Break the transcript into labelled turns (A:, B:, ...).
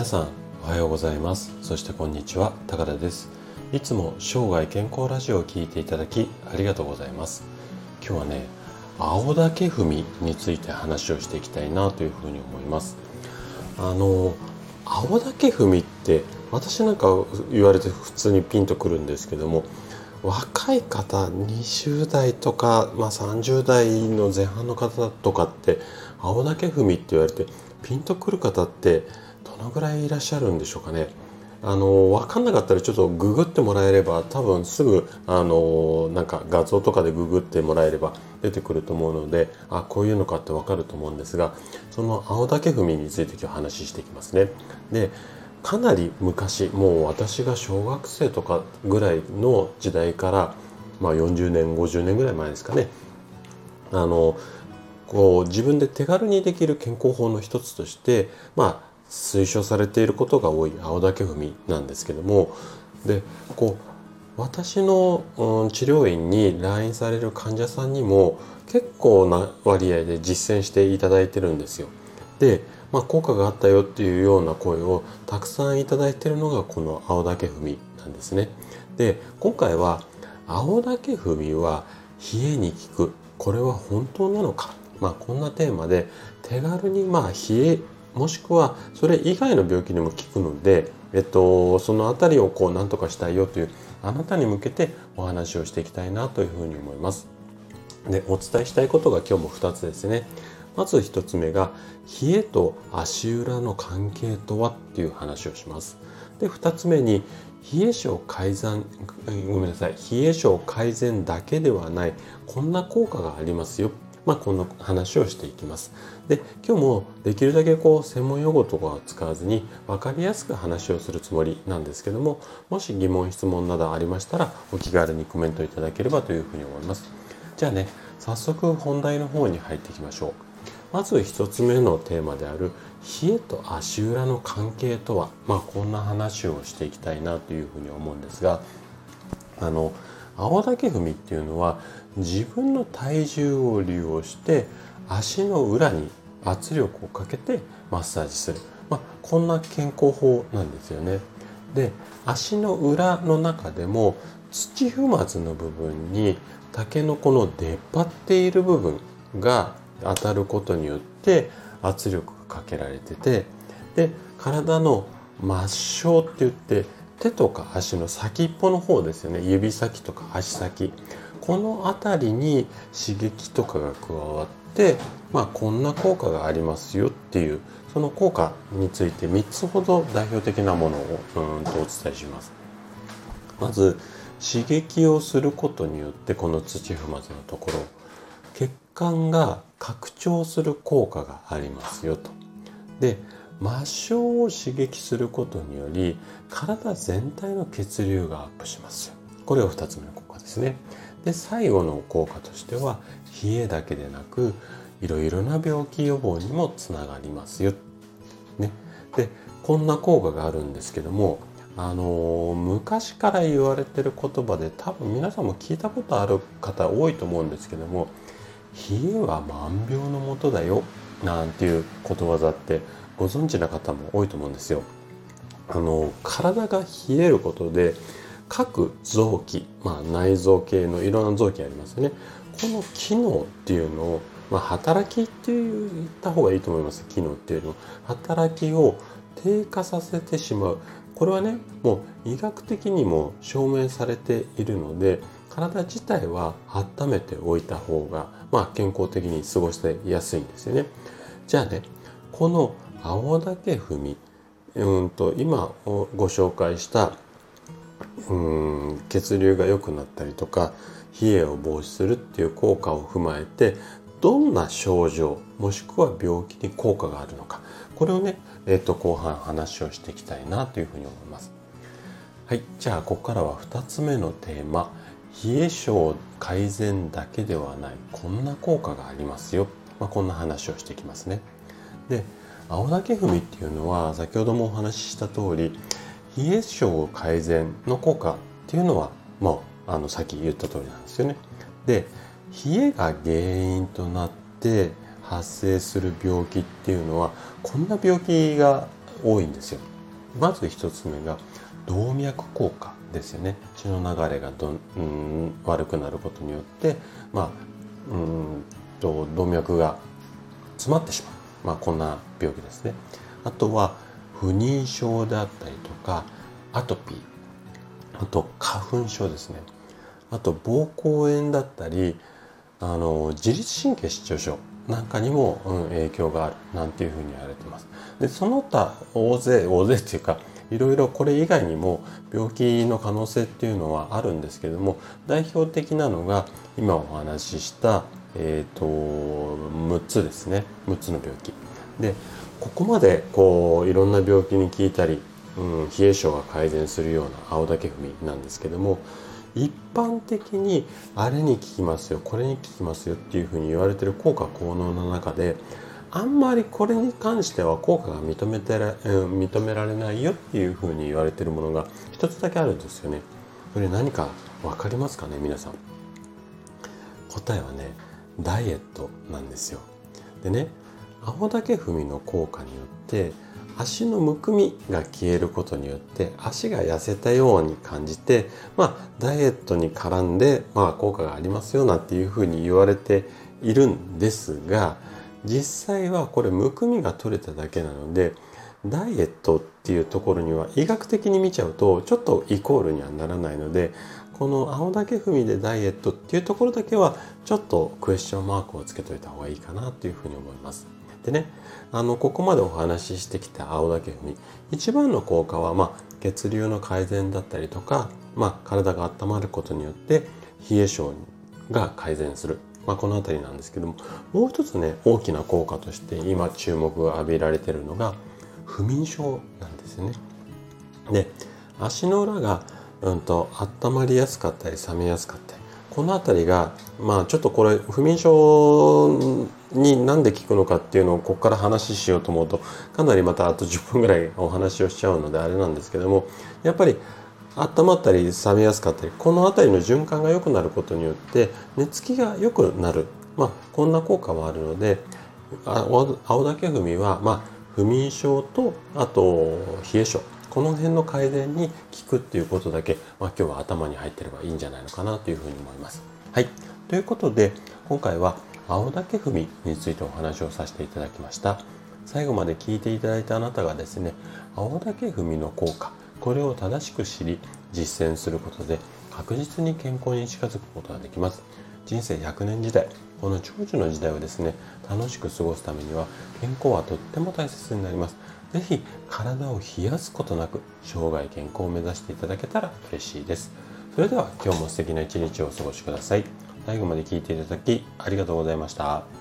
A: 皆さんおはようございます。そしてこんにちは高田です。いつも生涯健康ラジオを聞いていただきありがとうございます。今日はね青竹踏みについて話をしていきたいなというふうに思います。あの青竹踏みって私なんか言われて普通にピンとくるんですけども若い方20代とか、まあ、30代の前半の方とかって青竹踏みって言われてピンとくる方ってのぐらいいらっしゃるんでしょうかね。あの分かんなかったらちょっとググってもらえれば多分すぐあのなんか画像とかでググってもらえれば出てくると思うのであこういうのかって分かると思うんですがその青竹踏みについて今日話していきますね。でかなり昔もう私が小学生とかぐらいの時代から、まあ、40年50年ぐらい前ですかねあのこう自分で手軽にできる健康法の一つとしてまあ推奨されていることが多い青竹踏みなんですけどもでこう私の、うん、治療院に来院される患者さんにも結構な割合で実践していただいてるんですよ。で、まあ、効果があったよっていうような声をたくさんいただいてるのがこの青竹踏みなんですね。で今回は青竹踏みは冷えに効くこれは本当なのかまあ、こんなテーマで手軽にまあ冷えもしくはそれ以外の病気にも効くので、えっと、その辺りをこう何とかしたいよというあなたに向けてお話をしていきたいなというふうに思います。でお伝えしたいことが今日も2つですね。まず1つ目が冷えと足裏の関係とはっていう話をします。で2つ目に冷え症改善ごめんなさい冷え症改善だけではないこんな効果がありますよまあ、この話をしていきます。で今日もできるだけこう専門用語とかを使わずに分かりやすく話をするつもりなんですけどももし疑問質問などありましたらお気軽にコメントいただければというふうに思います。じゃあね早速本題の方に入っていきましょう。まず1つ目のテーマである冷えと足裏の関係とは、まあ、こんな話をしていきたいなというふうに思うんですがあの青竹踏みっていうのは自分の体重を利用して足の裏に圧力をかけてマッサージする、まあ、こんな健康法なんですよね。で足の裏の中でも土踏まずの部分にタケノコの出っ張っている部分が当たることによって圧力がかけられててで体の末梢って言って手とか足の先っぽの方ですよね指先とか足先この辺りに刺激とかが加わってまあこんな効果がありますよっていうその効果について3つほど代表的なものをうんとお伝えします。まず刺激をすることによってこの土踏まずのところ血管が拡張する効果がありますよと。で末梢を刺激することにより体全体の血流がアップしますこれが2つ目の効果ですね。で最後の効果としては冷えだけでなくいろいろな病気予防にもつながりますよ、ね、でこんな効果があるんですけどもあの昔から言われてる言葉で多分皆さんも聞いたことある方多いと思うんですけども冷えは万病のもとだよなんていうことわざってご存知な方も多いと思うんですよ。あの体が冷えることで各臓器、まあ、内臓系のいろんな臓器ありますよね。この機能っていうのを、まあ、働きって言った方がいいと思います。機能っていうの。働きを低下させてしまう。これはねもう医学的にも証明されているので体自体は温めておいた方が、まあ、健康的に過ごしてやすいんですよね。じゃあねこの青竹踏みうんと今ご紹介したうん血流が良くなったりとか冷えを防止するっていう効果を踏まえてどんな症状もしくは病気に効果があるのか。これをね、えー、と後半話をしていきたいなというふうに思います。はい、じゃあここからは2つ目のテーマ。冷え症改善だけではない。こんな効果がありますよ、まあ、こんな話をしていきますね。で青竹踏みっていうのは先ほどもお話しした通り冷え症改善の効果っていうのはもうあのさっき言った通りなんですよね。で冷えが原因となって発生する病気っていうのはこんな病気が多いんですよ。まず1つ目が動脈硬化ですよね血の流れがど、うん、悪くなることによってまあうんと動脈が詰まってしまう、まあ、こんな病気ですね。あとは不妊症であったりとかアトピーあと花粉症ですね。あと膀胱炎だったりあの自律神経失調症なんかにも、うん、影響があるなんていうふうに言われてます。でその他大勢大勢っていうかいろいろこれ以外にも病気の可能性っていうのはあるんですけども代表的なのが今お話しした、えーと、6つですね6つの病気でここまでこういろんな病気に効いたり、うん、冷え性が改善するような青竹踏みなんですけども一般的にあれに効きますよこれに効きますよっていうふうに言われてる効果効能の中であんまりこれに関しては効果が認めてら、認められないよっていうふうに言われてるものが一つだけあるんですよね。これ何か分かりますかね皆さん。答えはねダイエットなんですよ。でね青竹踏みの効果によって足のむくみが消えることによって足が痩せたように感じてまあダイエットに絡んでまあ効果がありますよなんていうふうに言われているんですが実際はこれむくみが取れただけなのでダイエットっていうところには医学的に見ちゃうとちょっとイコールにはならないのでこの青竹踏みでダイエットっていうところだけはちょっとクエスチョンマークをつけといた方がいいかなというふうに思います。でねあのここまでお話ししてきた青竹踏み一番の効果は、まあ、血流の改善だったりとか、まあ、体が温まることによって冷え性が改善するまあ、この辺りなんですけどももう一つね大きな効果として今注目が浴びられてるのが不眠症なんですよね。で足の裏が、うんと、温まりやすかったり冷めやすかったり。この辺りがまあちょっとこれ不眠症に何で効くのかっていうのをここから話しようと思うとかなりまたあと10分ぐらいお話をしちゃうのであれなんですけどもやっぱり温まったり冷めやすかったりこの辺りの循環が良くなることによって寝つきが良くなる、まあ、こんな効果もあるので青竹踏みは、まあ、不眠症とあと冷え症この辺の改善に効くっていうことだけ、まあ、今日は頭に入ってればいいんじゃないのかなというふうに思います。はい、ということで今回は青竹踏みについてお話をさせていただきました。最後まで聞いていただいたあなたがですね青竹踏みの効果これを正しく知り実践することで確実に健康に近づくことができます人生100年時代この長寿の時代をですね楽しく過ごすためには健康はとっても大切になりますぜひ体を冷やすことなく生涯健康を目指していただけたら嬉しいです。それでは今日も素敵な一日をお過ごしください。最後まで聞いていただきありがとうございました。